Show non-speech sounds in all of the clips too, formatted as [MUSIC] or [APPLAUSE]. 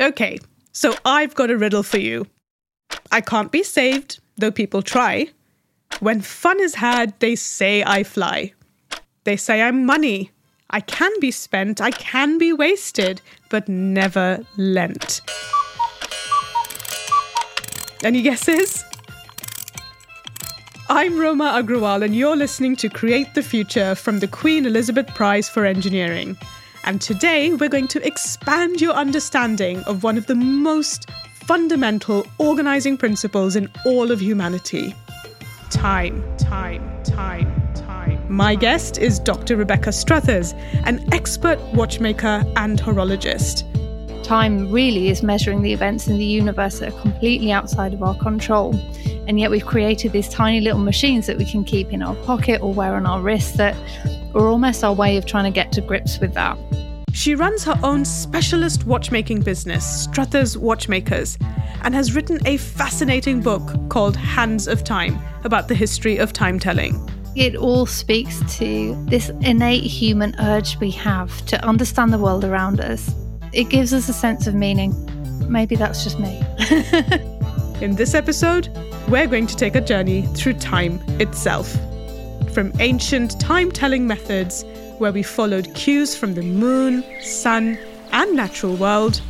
Okay, so I've got a riddle for you. I can't be saved, though people try. When fun is had, they say I fly. They say I'm money. I can be spent, I can be wasted, but never lent. Any guesses? I'm Roma Agrawal, and you're listening to Create the Future from the Queen Elizabeth Prize for Engineering. And today we're going to expand your understanding of one of the most fundamental organizing principles in all of humanity time, time, time, time. My guest is Dr. Rebecca Struthers, an expert watchmaker and horologist. Time really is measuring the events in the universe that are completely outside of our control. And yet we've created these tiny little machines that we can keep in our pocket or wear on our wrists that are almost our way of trying to get to grips with that. She runs her own specialist watchmaking business, Struthers Watchmakers, and has written a fascinating book called Hands of Time about the history of time telling. It all speaks to this innate human urge we have to understand the world around us it gives us a sense of meaning. Maybe that's just me. [LAUGHS] In this episode, we're going to take a journey through time itself. From ancient time telling methods, where we followed cues from the moon, sun, and natural world,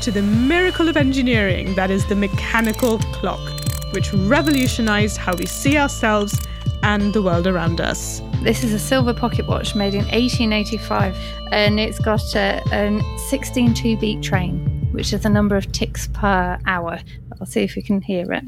to the miracle of engineering that is the mechanical clock, which revolutionized how we see ourselves and the world around us. This is a silver pocket watch made in 1885 and it's got a, a 16 two beat train, which is the number of ticks per hour. I'll see if we can hear it.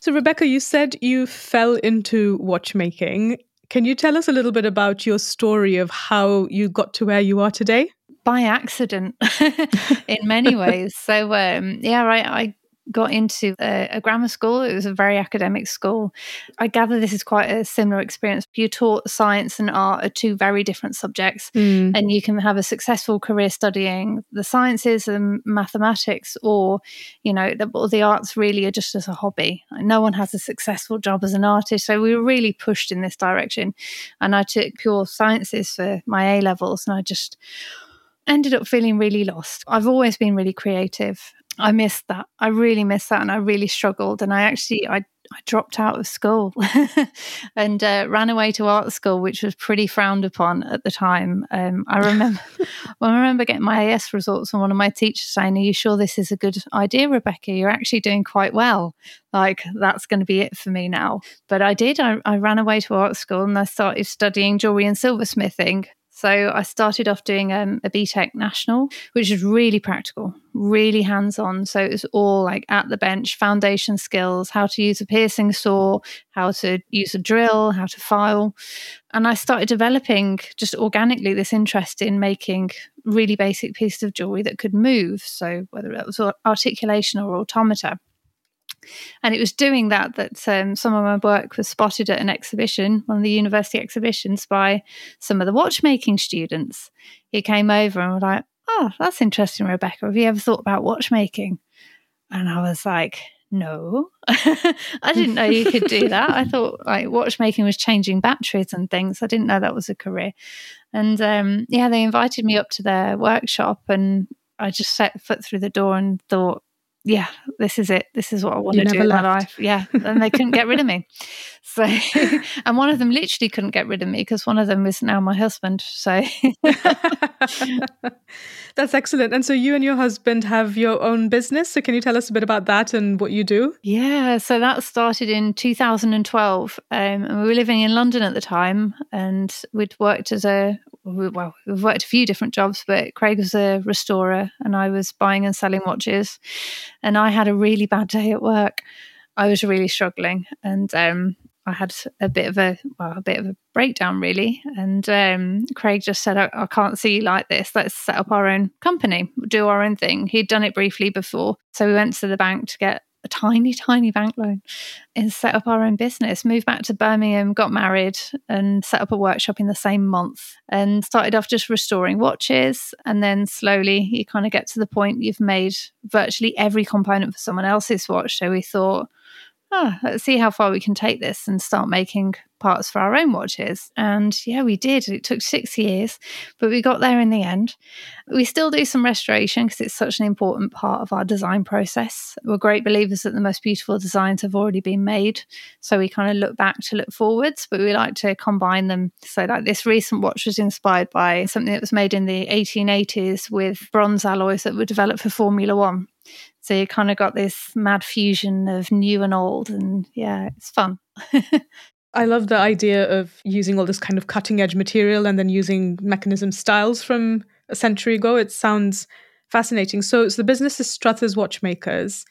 So, Rebecca, you said you fell into watchmaking. Can you tell us a little bit about your story of how you got to where you are today? By accident, [LAUGHS] in many ways. So, um, yeah, I, I got into a, a, grammar school. It was a very academic school. I gather this is quite a similar experience. You're taught science and art are two very different subjects, mm. and you can have a successful career studying the sciences and mathematics, or you know, the, the arts really are just as a hobby. No one has a successful job as an artist, so we were really pushed in this direction. And I took pure sciences for my A levels, and I just ended up feeling really lost. I've always been really creative I missed that. I really missed that, and I really struggled. And I actually, I, I dropped out of school [LAUGHS] and uh, ran away to art school, which was pretty frowned upon at the time. Um, I remember, [LAUGHS] [LAUGHS] well, I remember getting my AS results, and one of my teachers saying, "Are you sure this is a good idea, Rebecca? You're actually doing quite well. Like that's going to be it for me now." But I did. I, I ran away to art school, and I started studying jewelry and silversmithing. So I started off doing um, a BTEC National, which is really practical, really hands on. So it was all like at the bench, foundation skills, how to use a piercing saw, how to use a drill, how to file. And I started developing just organically this interest in making really basic pieces of jewelry that could move. So whether it was articulation or automata. And it was doing that that um, some of my work was spotted at an exhibition, one of the university exhibitions, by some of the watchmaking students. He came over and was like, "Oh, that's interesting, Rebecca. Have you ever thought about watchmaking?" And I was like, "No, [LAUGHS] I didn't know you could do that. I [LAUGHS] thought like watchmaking was changing batteries and things. I didn't know that was a career." And um, yeah, they invited me up to their workshop, and I just set foot through the door and thought, yeah, this is it. This is what I want you to do in left. my life. Yeah. And they couldn't get rid of me. So, [LAUGHS] and one of them literally couldn't get rid of me because one of them is now my husband. So, [LAUGHS] that's excellent. And so, you and your husband have your own business. So, can you tell us a bit about that and what you do? Yeah. So, that started in 2012. Um, and we were living in London at the time. And we'd worked as a, well, we've worked a few different jobs, but Craig was a restorer and I was buying and selling watches. And I had a really bad day at work. I was really struggling. And, um, I had a bit of a well, a bit of a breakdown really, and um, Craig just said, I, "I can't see you like this. Let's set up our own company, do our own thing." He'd done it briefly before, so we went to the bank to get a tiny, tiny bank loan and set up our own business. Moved back to Birmingham, got married, and set up a workshop in the same month. And started off just restoring watches, and then slowly you kind of get to the point you've made virtually every component for someone else's watch. So we thought oh, let's see how far we can take this and start making parts for our own watches. And yeah, we did. It took six years, but we got there in the end. We still do some restoration because it's such an important part of our design process. We're great believers that the most beautiful designs have already been made. So we kind of look back to look forwards, but we like to combine them. So, like this recent watch was inspired by something that was made in the 1880s with bronze alloys that were developed for Formula One. So you kind of got this mad fusion of new and old, and yeah, it's fun. [LAUGHS] I love the idea of using all this kind of cutting edge material and then using mechanism styles from a century ago. It sounds fascinating. So, so the business is Struthers Watchmakers,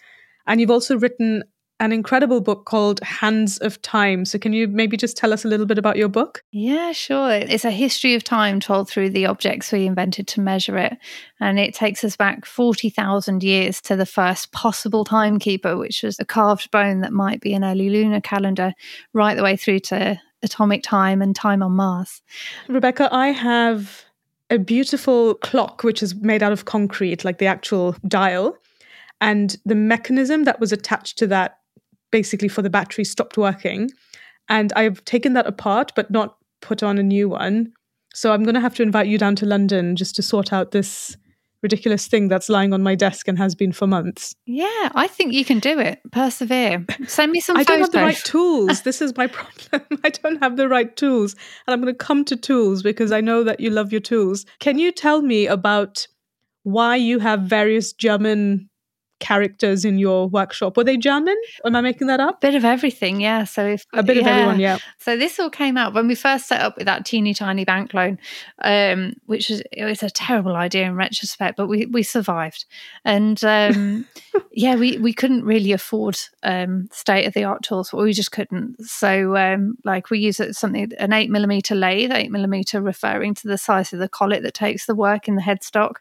and you've also written an incredible book called Hands of Time. So, can you maybe just tell us a little bit about your book? Yeah, sure. It's a history of time told through the objects we invented to measure it. And it takes us back 40,000 years to the first possible timekeeper, which was a carved bone that might be an early lunar calendar, right the way through to atomic time and time on Mars. Rebecca, I have a beautiful clock which is made out of concrete, like the actual dial. And the mechanism that was attached to that basically for the battery stopped working. And I've taken that apart, but not put on a new one. So I'm going to have to invite you down to London just to sort out this ridiculous thing that's lying on my desk and has been for months. Yeah, I think you can do it. Persevere. Send me [LAUGHS] some photos. I don't have the right tools. this is my [LAUGHS] problem. [LAUGHS] I don't have the right tools. And I'm going to come to tools because I know that you love your tools. Can you tell me about why you have various German characters in your workshop. Were they German? Am I making that up? Bit of everything, yeah. So if a bit yeah. of everyone, yeah. So this all came out when we first set up with that teeny tiny bank loan, um, which was it was a terrible idea in retrospect, but we we survived. And um, [LAUGHS] yeah, we we couldn't really afford um, state of the art tools, but we just couldn't. So um, like we use something an eight millimeter lathe, eight millimeter referring to the size of the collet that takes the work in the headstock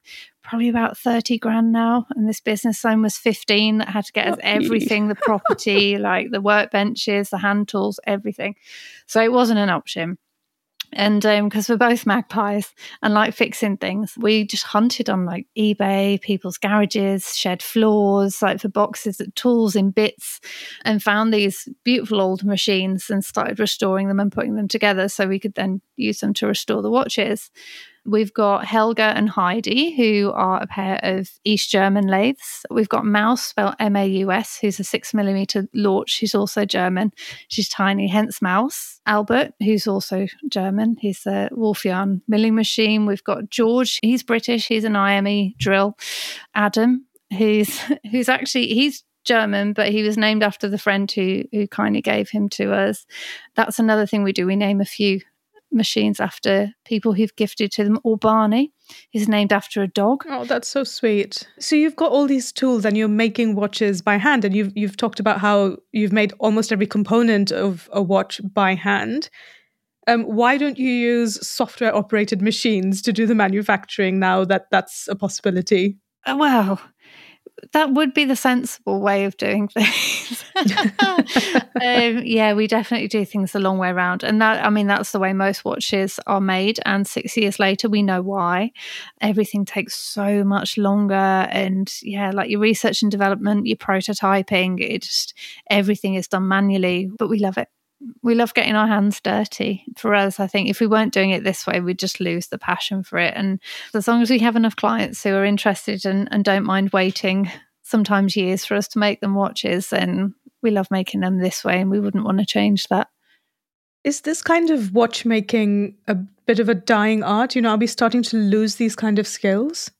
probably about 30 grand now. And this business loan was 15 that had to get us everything the property, [LAUGHS] like the workbenches, the hand tools, everything. So it wasn't an option. And because um, we're both magpies and like fixing things, we just hunted on like eBay, people's garages, shed floors, like for boxes of tools in bits, and found these beautiful old machines and started restoring them and putting them together so we could then use them to restore the watches. We've got Helga and Heidi, who are a pair of East German lathes. We've got Maus, spelled M A U S, who's a six millimeter Lorch. She's also German. She's tiny, hence Maus. Albert, who's also German. He's a Wolf Jahn milling machine. We've got George. He's British. He's an IME drill. Adam, who's [LAUGHS] who's actually he's German, but he was named after the friend who who kindly gave him to us. That's another thing we do. We name a few machines after people who've gifted to them. Or Barney is named after a dog. Oh, that's so sweet. So you've got all these tools and you're making watches by hand and you've you've talked about how you've made almost every component of a watch by hand. Um, why don't you use software operated machines to do the manufacturing now that that's a possibility? Uh, well, that would be the sensible way of doing [LAUGHS] things. [LAUGHS] um, yeah, we definitely do things the long way around. And that, I mean, that's the way most watches are made. And six years later, we know why. Everything takes so much longer. And yeah, like your research and development, your prototyping, it just, everything is done manually, but we love it we love getting our hands dirty. For us, I think if we weren't doing it this way, we'd just lose the passion for it. And as long as we have enough clients who are interested and, and don't mind waiting sometimes years for us to make them watches, then we love making them this way and we wouldn't want to change that. Is this kind of watchmaking a bit of a dying art? You know, are we starting to lose these kind of skills?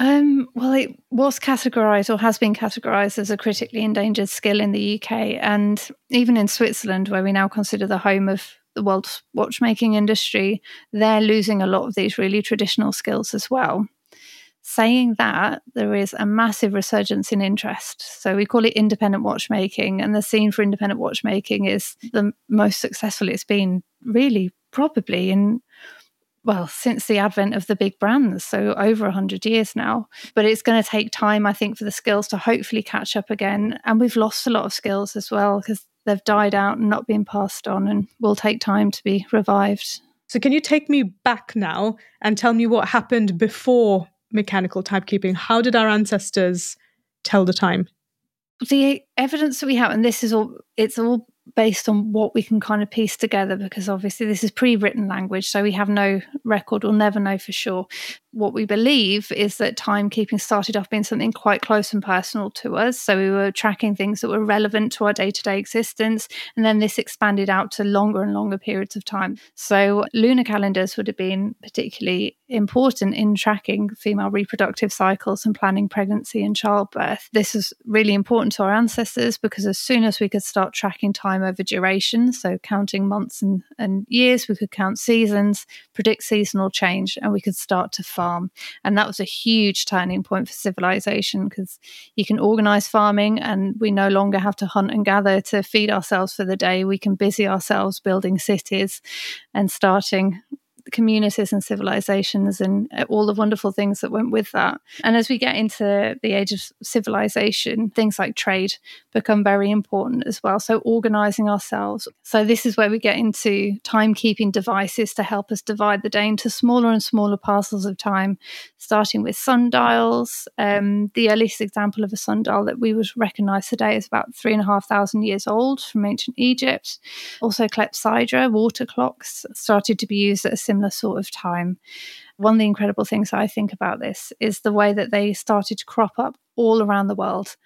Um, well, it was categorised or has been categorised as a critically endangered skill in the UK and even in Switzerland, where we now consider the home of the world's watchmaking industry, they're losing a lot of these really traditional skills as well. Saying that, there is a massive resurgence in interest. So we call it independent watchmaking, and the scene for independent watchmaking is the most successful it's been really probably in well, since the advent of the big brands, so over 100 years now. But it's going to take time, I think, for the skills to hopefully catch up again. And we've lost a lot of skills as well because they've died out and not been passed on and will take time to be revived. So, can you take me back now and tell me what happened before mechanical timekeeping? How did our ancestors tell the time? the evidence that we have, and this is all, it's all based on what we can kind of piece together because obviously this is pre-written language so we have no record. We'll never know for sure. What we believe is that timekeeping started off being something quite close and personal to us. So we were tracking things that were relevant to our day-to-day existence and then this expanded out to longer and longer periods of time. So lunar calendars would have been particularly important in tracking female reproductive cycles and planning pregnancy and childbirth. This is really important to our ancestors because as soon as we could start tracking time time over duration. So, counting months and, and years, we could count seasons, predict seasonal change, and we could start to farm. And that was a huge turning point for civilization because you can organize farming and we no longer have to hunt and gather to feed ourselves for the day. We can busy ourselves building cities and starting communities and civilizations and uh, all the wonderful things that went with that. And as we get into the age of civilization, things like trade become very important as well. So, organizing ourselves. So, this is where we get into timekeeping devices to help us divide the day into smaller and smaller parcels of time, starting with sundials. Um, the earliest example of a sundial that we would recognize today is about three and a half thousand years old from ancient Egypt. Also, clepsydra, water clocks, started to be used at a similar similar sort of time. One of the incredible things I think about this is the way that they started to crop up all around the world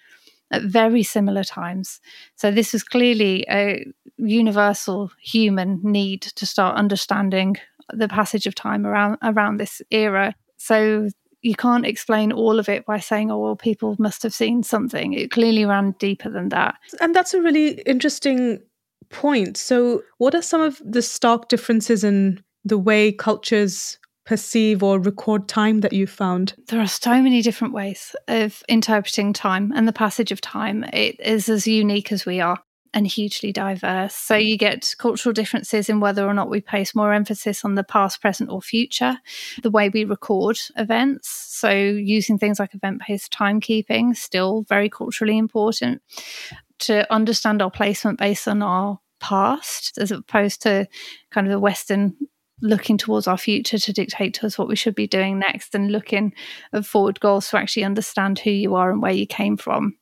at very similar times. So, this was clearly a universal human need to start understanding the passage of time around, around this era. So, you can't explain all of it by saying, oh, well, people must have seen something. It clearly ran deeper than that. And that's a really interesting point. So, what are some of the stark differences in the way cultures perceive or record time that you found? There are so many different ways of interpreting time, and the passage of time it is as unique as we are and hugely diverse. So you get cultural differences in whether or not we place more emphasis on the past, present, or future, the way we record events. So using things like event based timekeeping, still very culturally important. To understand our placement based on our past, as opposed to kind of the Western looking towards our future to dictate to us what we should be doing next and looking at forward goals to actually understand who you are and where you came from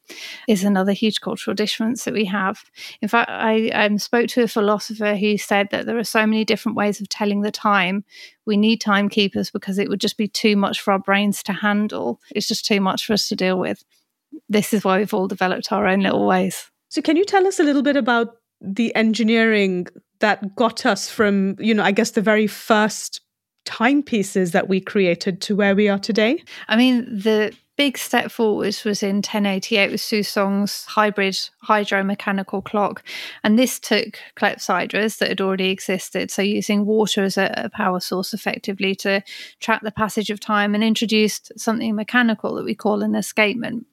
is another huge cultural difference that we have. In fact, I um, spoke to a philosopher who said that there are so many different ways of telling the time. We need timekeepers because it would just be too much for our brains to handle. It's just too much for us to deal with. This is why we've all developed our own little ways. So, can you tell us a little bit about the engineering that got us from, you know, I guess the very first timepieces that we created to where we are today? I mean, the big step forward was in 1088 with Su Song's hybrid hydromechanical clock. And this took clepsydras that had already existed, so using water as a, a, power source effectively to track the passage of time and introduced something mechanical that we call an escapement.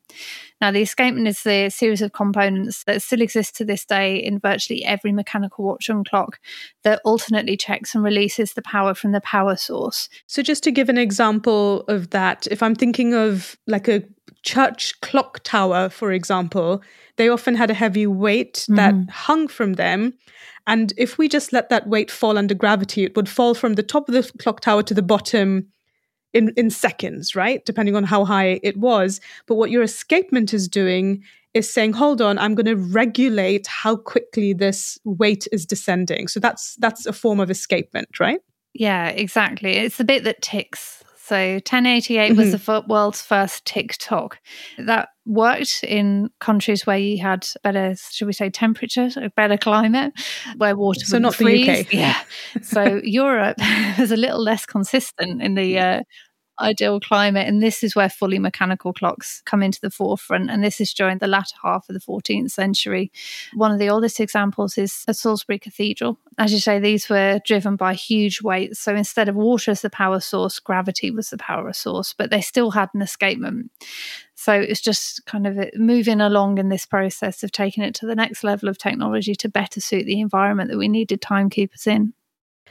Now, the escapement is the series of components that still exist to this day in virtually every mechanical watch and clock that alternately checks and releases the power from the power source. So, just to give an example of that, if I'm thinking of like a church clock tower, for example, they often had a heavy weight that mm. hung from them. And if we just let that weight fall under gravity, it would fall from the top of the clock tower to the bottom in, in seconds, right? Depending on how high it was. But what your escapement is doing is saying, hold on, I'm going to regulate how quickly this weight is descending. So that's that's a form of escapement, right? Yeah, exactly. It's the bit that ticks. So 1088 mm-hmm. was the world's first tick tock. That worked in countries where you had better, should we say, temperature, a better climate, where water so not freeze. the UK. Yeah. so Europe [LAUGHS] was a little less consistent in the uh, ideal climate. And this is where fully mechanical clocks come into the forefront. And this is during the latter half of the 14th century. One of the oldest examples is at Salisbury Cathedral. As you say, these were driven by huge weights. So instead of water as the power source, gravity was the power source, but they still had an escapement. So it's just kind of moving along in this process of taking it to the next level of technology to better suit the environment that we needed timekeepers in.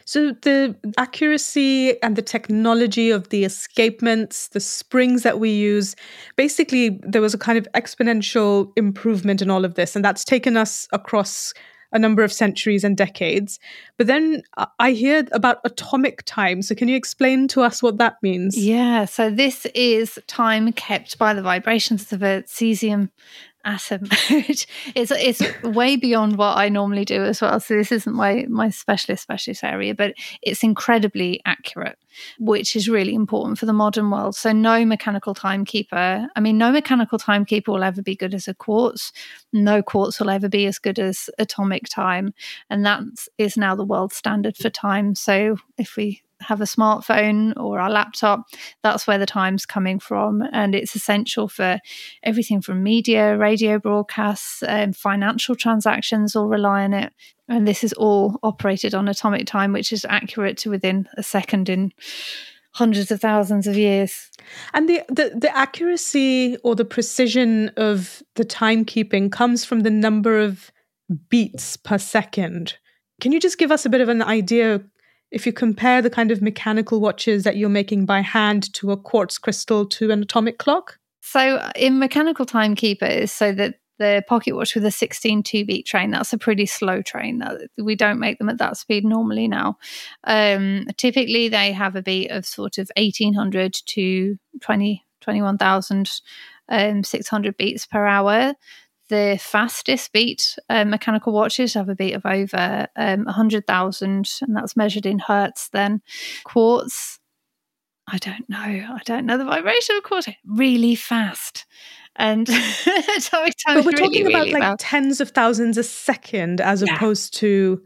So the accuracy and the technology of the escapements, the springs that we use, basically there was a kind of exponential improvement in all of this. And that's taken us across a number of centuries and decades. But then uh, I hear about atomic time. So, can you explain to us what that means? Yeah. So, this is time kept by the vibrations of a cesium atom. [LAUGHS] mode. it's it's way beyond what I normally do as well. So this isn't my my specialist specialist area, but it's incredibly accurate, which is really important for the modern world. So no mechanical timekeeper. I mean, no mechanical timekeeper will ever be good as a quartz. No quartz will ever be as good as atomic time, and that is now the world standard for time. So if we have a smartphone or our laptop, that's where the time's coming from. And it's essential for everything from media, radio broadcasts, and financial transactions all rely on it. And this is all operated on atomic time, which is accurate to within a second in hundreds of thousands of years. And the, the, the accuracy or the precision of the timekeeping comes from the number of beats per second. Can you just give us a bit of an idea if you compare the kind of mechanical watches that you're making by hand to a quartz crystal to an atomic clock? So, uh, in mechanical timekeepers, so that the pocket watch with a 16 two beat train, that's a pretty slow train. We don't make them at that speed normally now. Um, typically, they have a beat of sort of 1800 to 20, 21,600 um, beats per hour the fastest beat uh, mechanical watches have a beat of over um, 100,000, and that's measured in hertz. Then quartz, I don't know. I don't know the vibration of quartz. Really fast. And [LAUGHS] time but we're really, talking about really like tens of thousands a second as Yeah. opposed to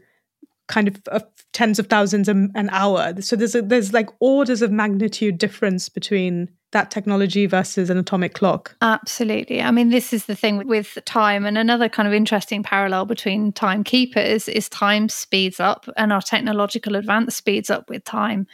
kind of uh, tens of thousands a, an hour. So there's a, there's like orders of magnitude difference between that technology versus an atomic clock. Absolutely. I mean, this is the thing with time. And another kind of interesting parallel between timekeepers is time speeds up and our technological advance speeds up with time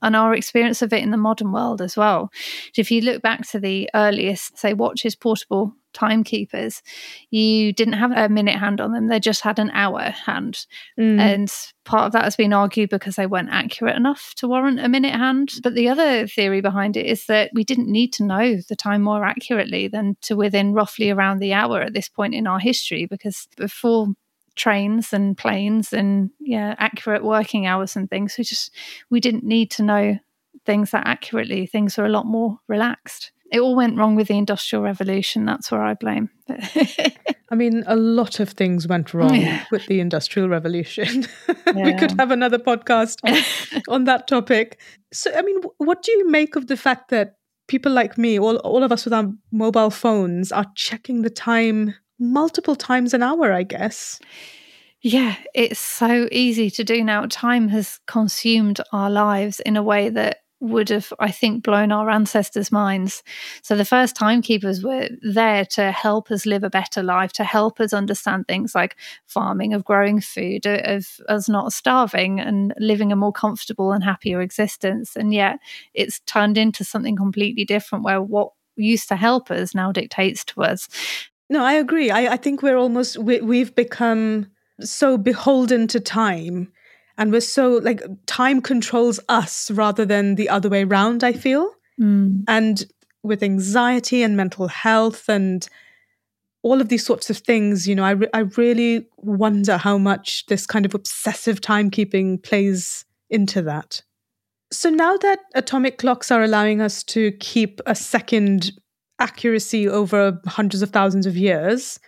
and our experience of it in the modern world as well. If you look back to the earliest, say, watches, portable timekeepers, you didn't have a minute hand on them, they just had an hour hand. Mm. And part of that has been argued because they weren't accurate enough to warrant a minute hand. But the other theory behind it is that we didn't need to know the time more accurately than to within roughly around the hour at this point in our history, because before trains and planes and yeah accurate working hours and things we just we didn't need to know things that accurately things were a lot more relaxed it all went wrong with the industrial revolution that's where i blame [LAUGHS] I mean, a lot of things went wrong Yeah. with the Industrial Revolution. [LAUGHS] we could have another podcast on, [LAUGHS] on that topic. So, I mean, what do you make of the fact that people like me, all, all of us with our mobile phones, are checking the time multiple times an hour, I guess? Yeah, it's so easy to do now. Time has consumed our lives in a way that would have, I think, blown our ancestors' minds. So the first timekeepers were there to help us live a better life, to help us understand things like farming, of growing food, of us not starving and living a more comfortable and happier existence. And yet it's turned into something completely different where what used to help us now dictates to us. No, I agree. I, I think we're almost, we, we've become so beholden to time. And we're so like time controls us rather than the other way around, I feel. Mm. And with anxiety and mental health and all of these sorts of things, you know, I, re- I really wonder how much this kind of obsessive timekeeping plays into that. So now that atomic clocks are allowing us to keep a second accuracy over hundreds of thousands of years,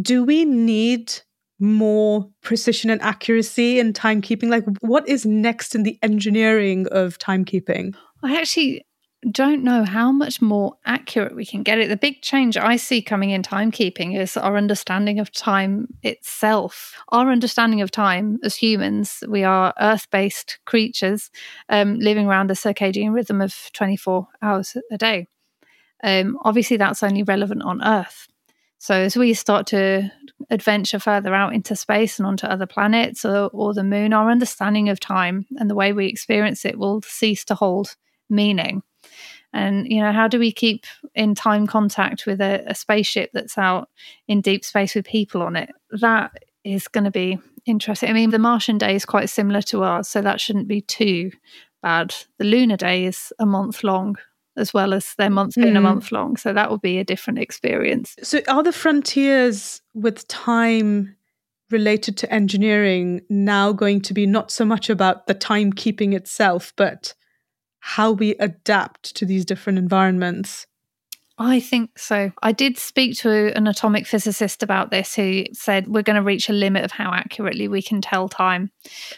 do we need more precision and accuracy in timekeeping? Like, what is next in the engineering of timekeeping? I actually don't know how much more accurate we can get it. The big change I see coming in timekeeping is our understanding of time itself. Our understanding of time as humans, we are earth based creatures um, living around a circadian rhythm of 24 hours a day. Um, obviously, that's only relevant on Earth. So, as we start to adventure further out into space and onto other planets or, or the moon, our understanding of time and the way we experience it will cease to hold meaning. And, you know, how do we keep in time contact with a, a spaceship that's out in deep space with people on it? That is going to be interesting. I mean, the Martian day is quite similar to ours, so that shouldn't be too bad. The lunar day is a month long, as well as their month being a Mm. month long. So that will be a different experience. So, are the frontiers with time related to engineering now going to be not so much about the timekeeping itself, but how we adapt to these different environments? I think so. I did speak to an atomic physicist about this who said we're going to reach a limit of how accurately we can tell time.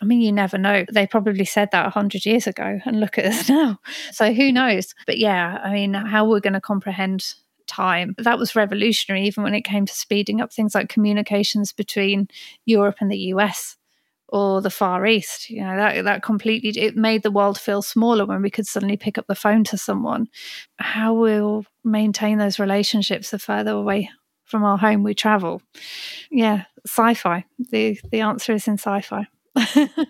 I mean, you never know. They probably said that 100 years ago, and look at us [LAUGHS] now. So who knows? But yeah, I mean, how we're going to comprehend time. That was revolutionary, even when it came to speeding up things like communications between Europe and the US or the Far East. You know, that that completely it made the world feel smaller when we could suddenly pick up the phone to someone. How we'll maintain those relationships the further away from our home we travel. Yeah, sci-fi. The the answer is in sci-fi. [LAUGHS]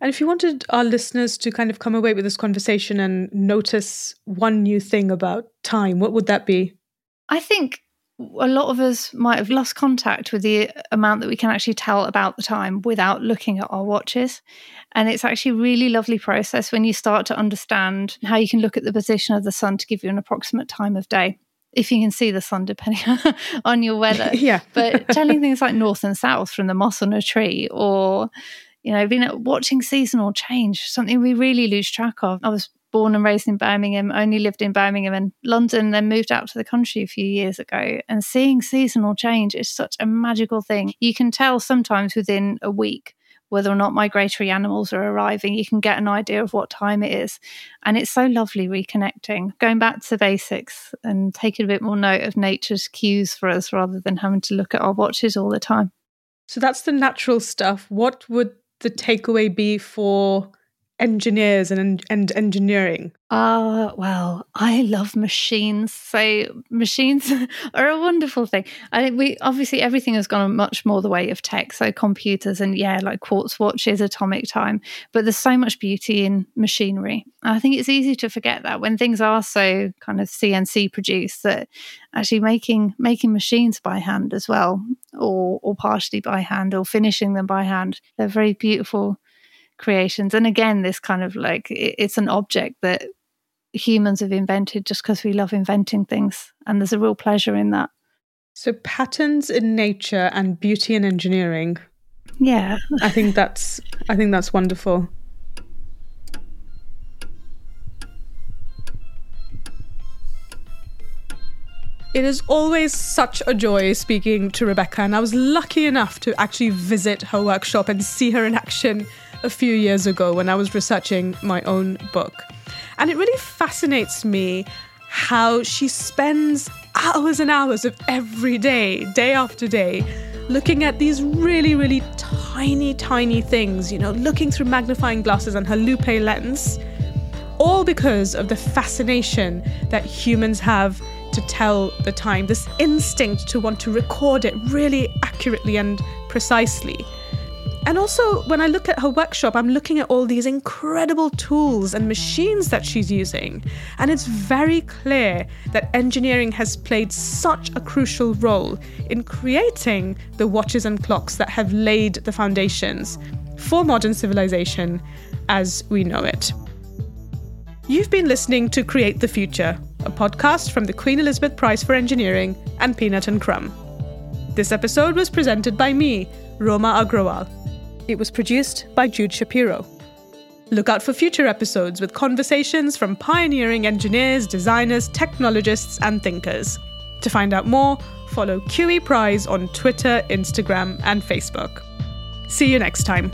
And if you wanted our listeners to kind of come away with this conversation and notice one new thing about time, what would that be? I think a lot of us might have lost contact with the amount that we can actually tell about the time without looking at our watches. And it's actually a really lovely process when you start to understand how you can look at the position of the sun to give you an approximate time of day. If you can see the sun, depending [LAUGHS] on your weather. [LAUGHS] yeah. but telling things like north and south from the moss on a tree or you know, been watching seasonal change, something we really lose track of. I was born and raised in Birmingham, only lived in Birmingham and London, then moved out to the country a few years ago. And seeing seasonal change is such a magical thing. You can tell sometimes within a week whether or not migratory animals are arriving. You can get an idea of what time it is. And it's so lovely reconnecting, going back to basics and taking a bit more note of nature's cues for us rather than having to look at our watches all the time. So that's the natural stuff. What would the takeaway be for engineers and, and engineering? Uh, well, I love machines. So machines [LAUGHS] are a wonderful thing. I think we obviously everything has gone much more the way of tech. So computers and yeah, like quartz watches, atomic time. But there's so much beauty in machinery. I think it's easy to forget that when things are so kind of CNC produced that actually making making machines by hand as well, or or partially by hand, or finishing them by hand, they're very beautiful creations. And again, this kind of like it's an object that humans have invented just because we love inventing things. And there's a real pleasure in that. So, patterns in nature and beauty in engineering. Yeah. I think that's I think that's wonderful. It is always such a joy speaking to Rebecca, and I was lucky enough to actually visit her workshop and see her in action a few years ago when I was researching my own book. And it really fascinates me how she spends hours and hours of every day, day after day, looking at these really, really tiny, tiny things, you know, looking through magnifying glasses and her loupe lens, all because of the fascination that humans have to tell the time, this instinct to want to record it really accurately and precisely. And also, when I look at her workshop, I'm looking at all these incredible tools and machines that she's using. And it's very clear that engineering has played such a crucial role in creating the watches and clocks that have laid the foundations for modern civilization as we know it. You've been listening to Create the Future, a podcast from the Queen Elizabeth Prize for Engineering and Peanut and Crumb. This episode was presented by me, Roma Agrawal. It was produced by Jude Shapiro. Look out for future episodes with conversations from pioneering engineers, designers, technologists, and thinkers. To find out more, follow QE Prize on Twitter, Instagram, and Facebook. See you next time.